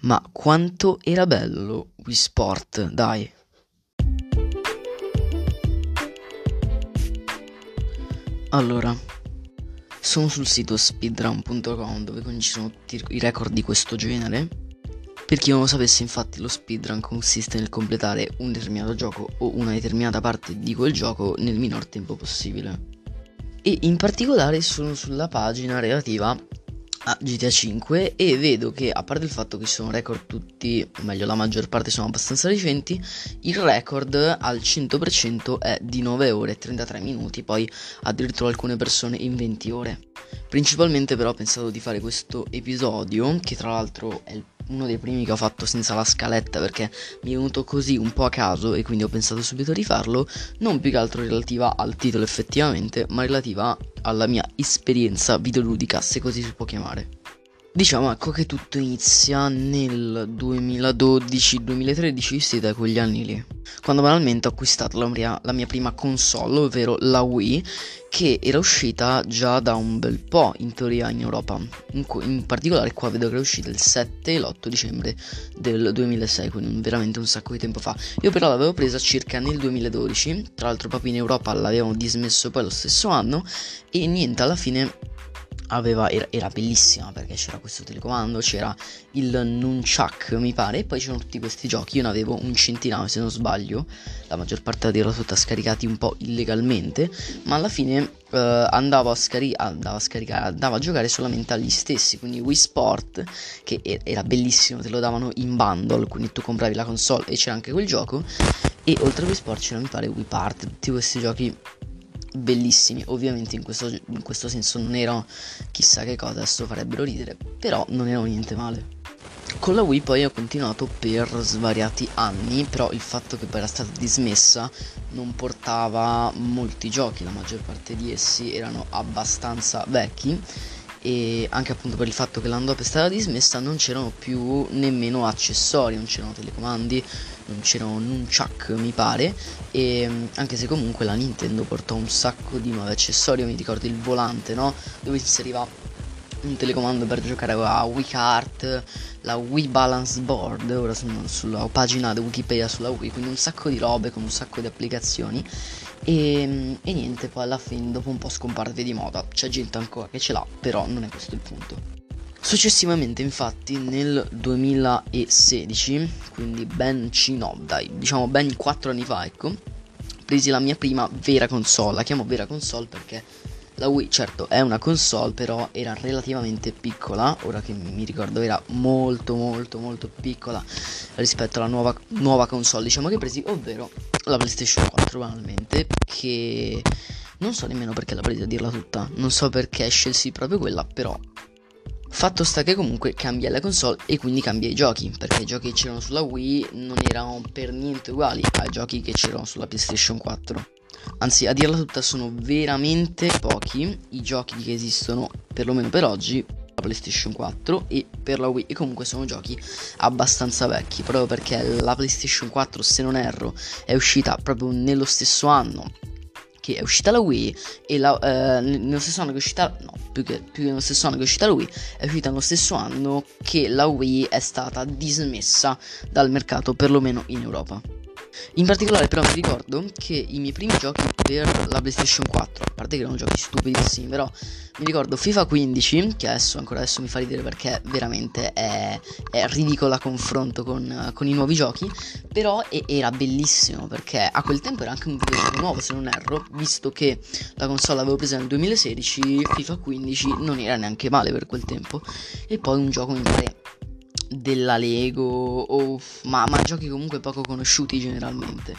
Ma quanto era bello Wii Sport, dai. Allora, sono sul sito speedrun.com dove ci sono tutti i record di questo genere. Per chi non lo sapesse, infatti, lo speedrun consiste nel completare un determinato gioco o una determinata parte di quel gioco nel minor tempo possibile. E in particolare sono sulla pagina relativa a GTA 5 e vedo che a parte il fatto che sono record tutti, o meglio la maggior parte sono abbastanza recenti, il record al 100% è di 9 ore e 33 minuti, poi addirittura alcune persone in 20 ore. Principalmente però ho pensato di fare questo episodio, che tra l'altro è il uno dei primi che ho fatto senza la scaletta perché mi è venuto così un po' a caso e quindi ho pensato subito di farlo, non più che altro relativa al titolo effettivamente, ma relativa alla mia esperienza videoludica, se così si può chiamare. Diciamo ecco che tutto inizia nel 2012-2013, sì, da quegli anni lì, quando banalmente ho acquistato la mia, la mia, prima console, ovvero la Wii, che era uscita già da un bel po' in teoria in Europa. In, in particolare qua vedo che è uscita il 7 e l'8 dicembre del 2006, quindi veramente un sacco di tempo fa. Io però l'avevo presa circa nel 2012, tra l'altro proprio in Europa l'avevamo dismesso poi lo stesso anno e niente, alla fine aveva, era, era, bellissima perché c'era questo telecomando, c'era il Nunchuck mi pare e poi c'erano tutti questi giochi, io ne avevo un centinaio se non sbaglio, la maggior parte era tutta scaricati un po' illegalmente, ma alla fine eh, andavo, a scari- andavo, a scaricare, andavo a giocare solamente agli stessi, quindi Wii Sport che era bellissimo, te lo davano in bundle, quindi tu compravi la console e c'era anche quel gioco. E oltre a Wii Sport c'era mi pare Wii Part, tutti questi giochi bellissimi. Ovviamente in questo, in questo senso non erano chissà che cosa, adesso farebbero ridere, però non erano niente male. Con la Wii poi ho continuato per svariati anni, però il fatto che poi era stata dismessa non portava molti giochi, la maggior parte di essi erano abbastanza vecchi e anche appunto per il fatto che l'Andop è stata dismessa non c'erano più nemmeno accessori, non c'erano telecomandi, non c'erano nunchuck mi pare e anche se comunque la Nintendo portò un sacco di nuovi accessori, mi ricordo il volante no? dove si inseriva un telecomando per giocare a Wii Kart, la Wii Balance Board, ora sono sulla pagina di Wikipedia sulla Wii, quindi un sacco di robe con un sacco di applicazioni e, e niente, poi alla fine dopo un po' scomparve di moda, c'è gente ancora che ce l'ha, però non è questo il punto. Successivamente, infatti, nel 2016, quindi ben no, dai, diciamo ben 4 anni fa, ecco, presi la mia prima vera console. La chiamo vera console perché la Wii, certo, è una console, però era relativamente piccola. Ora che mi ricordo, era molto, molto, molto piccola rispetto alla nuova, nuova console, diciamo che presi, ovvero la PlayStation 4, banalmente. Che non so nemmeno perché l'ha presa a dirla tutta. Non so perché scelsi proprio quella, però Fatto sta che comunque cambia la console e quindi cambia i giochi, perché i giochi che c'erano sulla Wii non erano per niente uguali ai giochi che c'erano sulla PlayStation 4. Anzi, a dirla tutta, sono veramente pochi i giochi che esistono, perlomeno per oggi, la PlayStation 4 e per la Wii e comunque sono giochi abbastanza vecchi proprio perché la PlayStation 4 se non erro è uscita proprio nello stesso anno che è uscita la Wii e la, eh, nello stesso anno che è uscita no più che, più che nello stesso anno che è uscita la Wii è uscita nello stesso anno che la Wii è stata dismessa dal mercato perlomeno in Europa in particolare però mi ricordo che i miei primi giochi per la PlayStation 4, a parte che erano giochi stupidissimi, però mi ricordo FIFA 15, che adesso ancora adesso mi fa ridere perché veramente è, è ridicolo a confronto con, con, i nuovi giochi, però è, era bellissimo perché a quel tempo era anche un videogioco nuovo se non erro, visto che la console l'avevo presa nel 2016, FIFA 15 non era neanche male per quel tempo, e poi un gioco in pare della Lego o ma, ma giochi comunque poco conosciuti generalmente.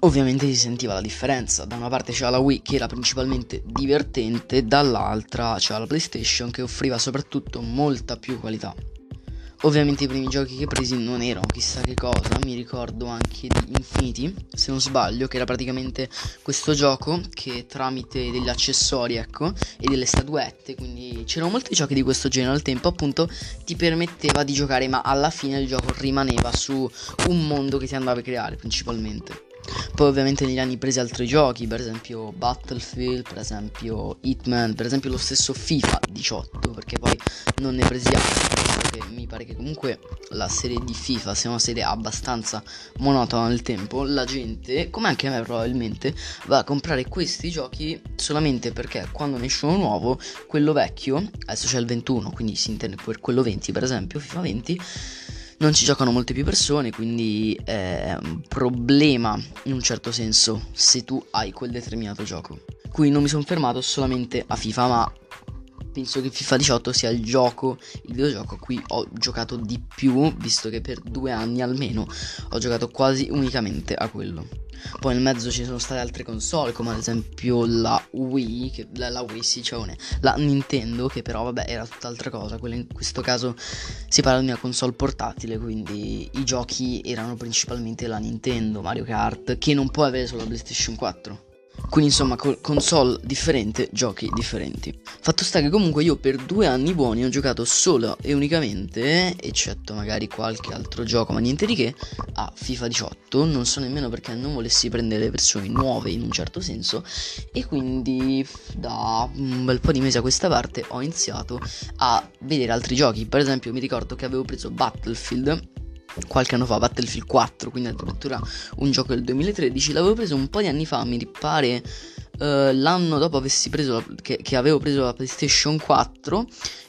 Ovviamente si sentiva la differenza, da una parte c'era la Wii che era principalmente divertente, dall'altra c'era la PlayStation che offriva soprattutto molta più qualità. Ovviamente i primi giochi che presi non erano chissà che cosa, mi ricordo anche di Infinity, se non sbaglio, che era praticamente questo gioco che tramite degli accessori, ecco, e delle statuette, quindi c'erano molti giochi di questo genere al tempo, appunto ti permetteva di giocare, ma alla fine il gioco rimaneva su un mondo che ti andava a creare principalmente. Poi ovviamente negli anni presi altri giochi, per esempio Battlefield, per esempio Hitman, per esempio lo stesso FIFA 18, perché poi non ne presi altri che mi pare che comunque la serie di FIFA sia una serie abbastanza monotona nel tempo, la gente, come anche me probabilmente, va a comprare questi giochi solamente perché quando ne esce uno nuovo, quello vecchio, adesso c'è il 21, quindi si intende per quello 20 per esempio, FIFA 20, non ci giocano molte più persone, quindi è un problema in un certo senso se tu hai quel determinato gioco. Qui non mi sono fermato solamente a FIFA, ma penso che FIFA 18 sia il gioco, il videogioco a cui ho giocato di più, visto che per due anni almeno ho giocato quasi unicamente a quello. Poi nel mezzo ci sono state altre console, come ad esempio la Wii, che, la, la Wii sì, cioè la Nintendo, che però vabbè era tutt'altra cosa. Quella in questo caso si parla di una console portatile, quindi i giochi erano principalmente la Nintendo, Mario Kart, che non puoi avere solo la PlayStation 4. Quindi insomma console differente, giochi differenti. Fatto sta che comunque io per due anni buoni ho giocato solo e unicamente, eccetto magari qualche altro gioco, ma niente di che, a FIFA 18. Non so nemmeno perché non volessi prendere versioni nuove in un certo senso. E quindi da un bel po' di mesi a questa parte ho iniziato a vedere altri giochi. Per esempio mi ricordo che avevo preso Battlefield qualche anno fa, Battlefield 4, quindi addirittura un gioco del 2013, l'avevo preso un po' di anni fa, mi pare uh, l'anno dopo avessi preso la, che, che, avevo preso la PlayStation 4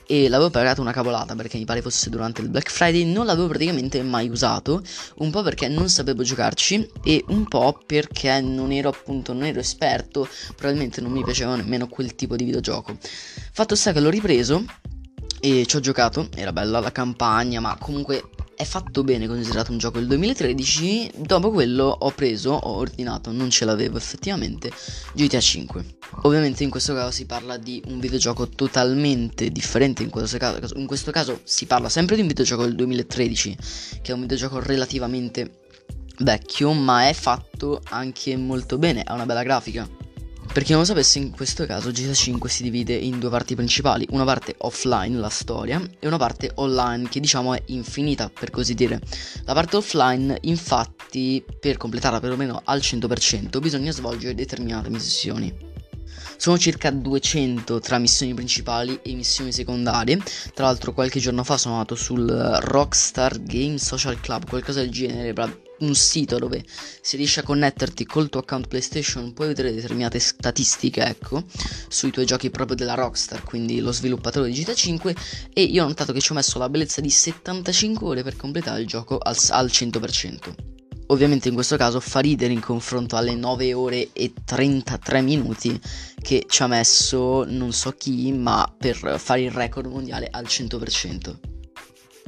e l'avevo pagato una cavolata perché mi pare fosse durante il Black Friday, non l'avevo praticamente mai usato, un po' perché non sapevo giocarci e un po' perché non ero appunto, non ero esperto, probabilmente non mi piaceva nemmeno quel tipo di videogioco. Fatto sta che l'ho ripreso e ci ho giocato, era bella la campagna, ma comunque è fatto bene considerato un gioco del 2013. Dopo quello ho preso, ho ordinato, non ce l'avevo effettivamente, GTA 5. Ovviamente in questo caso si parla di un videogioco totalmente differente, in questo caso, in questo caso si parla sempre di un videogioco del 2013, che è un videogioco relativamente vecchio, ma è fatto anche molto bene, ha una bella grafica. Per chi non lo sapesse, in questo caso GTA 5 si divide in due parti principali, una parte offline, la storia, e una parte online che diciamo è infinita, per così dire. La parte offline, infatti, per completarla perlomeno al 100%, bisogna svolgere determinate missioni. Sono circa 200 tra missioni principali e missioni secondarie. Tra l'altro qualche giorno fa sono andato sul Rockstar Game Social Club, qualcosa del genere, un sito dove se riesci a connetterti col tuo account PlayStation puoi vedere determinate statistiche, ecco, sui tuoi giochi proprio della Rockstar, quindi lo sviluppatore di GTA 5 e io ho notato che ci ho messo la bellezza di 75 ore per completare il gioco al, al 100%. Ovviamente in questo caso fa ridere in confronto alle 9 ore e 33 minuti che ci ha messo non so chi, ma per fare il record mondiale al 100%.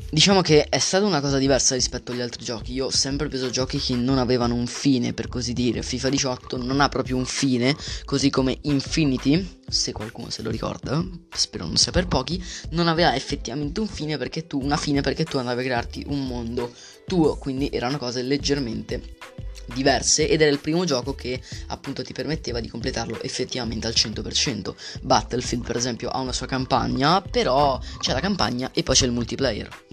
Diciamo che è stata una cosa diversa rispetto agli altri giochi. Io ho sempre preso giochi che non avevano un fine, per così dire. FIFA 18 non ha proprio un fine, così come Infinity, se qualcuno se lo ricorda, spero non sia per pochi, non aveva effettivamente un fine perché tu, una fine perché tu andavi a crearti un mondo tuo, quindi erano cose leggermente diverse ed era il primo gioco che appunto ti permetteva di completarlo effettivamente al 100%. Battlefield per esempio ha una sua campagna, però c'è la campagna e poi c'è il multiplayer.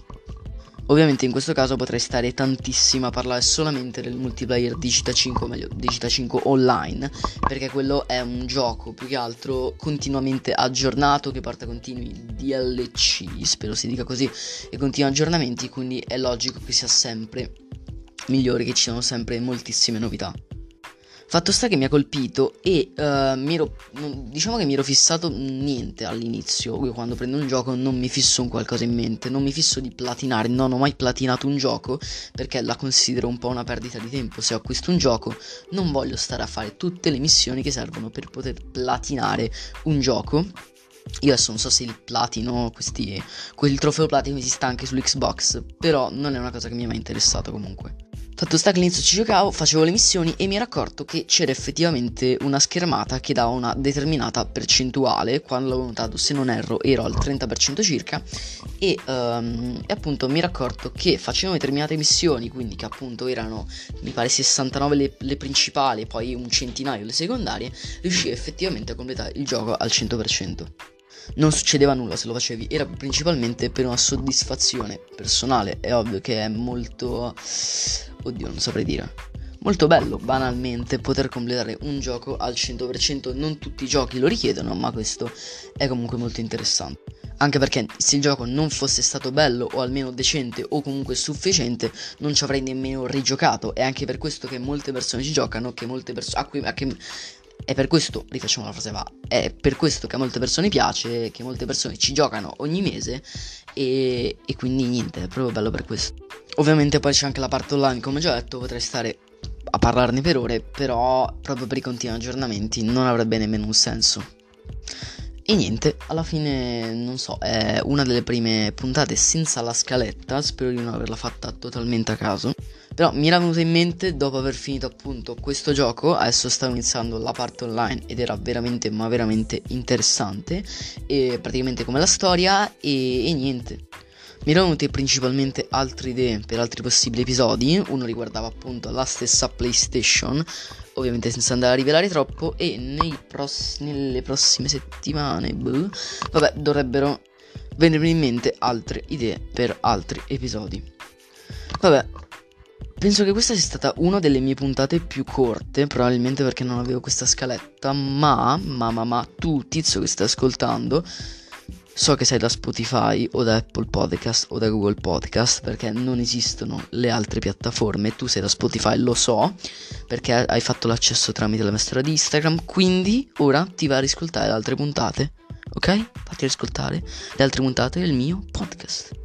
Ovviamente in questo caso potrei stare tantissimo a parlare solamente del multiplayer di GTA 5, o meglio di GTA 5 online, perché quello è un gioco più che altro continuamente aggiornato che porta continui DLC, spero si dica così, e continui aggiornamenti, quindi è logico che sia sempre migliore, che ci siano sempre moltissime novità. Fatto sta che mi ha colpito e uh, mi ero, diciamo che mi ero fissato niente all'inizio. Io quando prendo un gioco non mi fisso un qualcosa in mente, non mi fisso di platinare, non ho mai platinato un gioco perché la considero un po' una perdita di tempo. Se acquisto un gioco non voglio stare a fare tutte le missioni che servono per poter platinare un gioco io adesso non so se il platino, questi, quel trofeo platino esista anche sull'Xbox, però non è una cosa che mi è mai interessato comunque. Fatto sta che all'inizio ci giocavo, facevo le missioni e mi ero accorto che c'era effettivamente una schermata che dava una determinata percentuale, quando l'avevo notato se non erro ero al 30% circa. E, um, e, appunto mi ero accorto che facendo determinate missioni, quindi che appunto erano mi pare 69 le, le principali poi un centinaio le secondarie, riuscivo effettivamente a completare il gioco al 100% non succedeva nulla se lo facevi, era principalmente per una soddisfazione personale. È ovvio che è molto... Oddio, non saprei dire. molto bello, banalmente, poter completare un gioco al 100%. Non tutti i giochi lo richiedono, ma questo è comunque molto interessante. Anche perché se il gioco non fosse stato bello o almeno decente o comunque sufficiente, non ci avrei nemmeno rigiocato. È anche per questo che molte persone ci giocano, che molte persone... A cui, a che, è per questo, rifacciamo la frase va, è per questo che a molte persone piace, che molte persone ci giocano ogni mese e, e quindi niente, è proprio bello per questo. Ovviamente poi c'è anche la parte online, come già detto, potrei stare a parlarne per ore, però proprio per i continui aggiornamenti non avrebbe nemmeno un senso. E niente, alla fine non so, è una delle prime puntate senza la scaletta, spero di non averla fatta totalmente a caso. Però mi era venuto in mente dopo aver finito appunto questo gioco, adesso stavo iniziando la parte online ed era veramente ma veramente interessante, e praticamente come la storia e, e niente. Mi erano venute principalmente altre idee per altri possibili episodi, uno riguardava appunto la stessa PlayStation, ovviamente senza andare a rivelare troppo, e pross- nelle prossime settimane, boh, vabbè, dovrebbero venirmi in mente altre idee per altri episodi. Vabbè, penso che questa sia stata una delle mie puntate più corte, probabilmente perché non avevo questa scaletta, ma, ma, ma, ma, tu, tizio che stai ascoltando, So che sei da Spotify o da Apple Podcast o da Google Podcast perché non esistono le altre piattaforme. Tu sei da Spotify, lo so, perché hai fatto l'accesso tramite la mia di Instagram. Quindi ora ti va a riscoltare le altre puntate. Ok? Fatti ascoltare le altre puntate del mio podcast.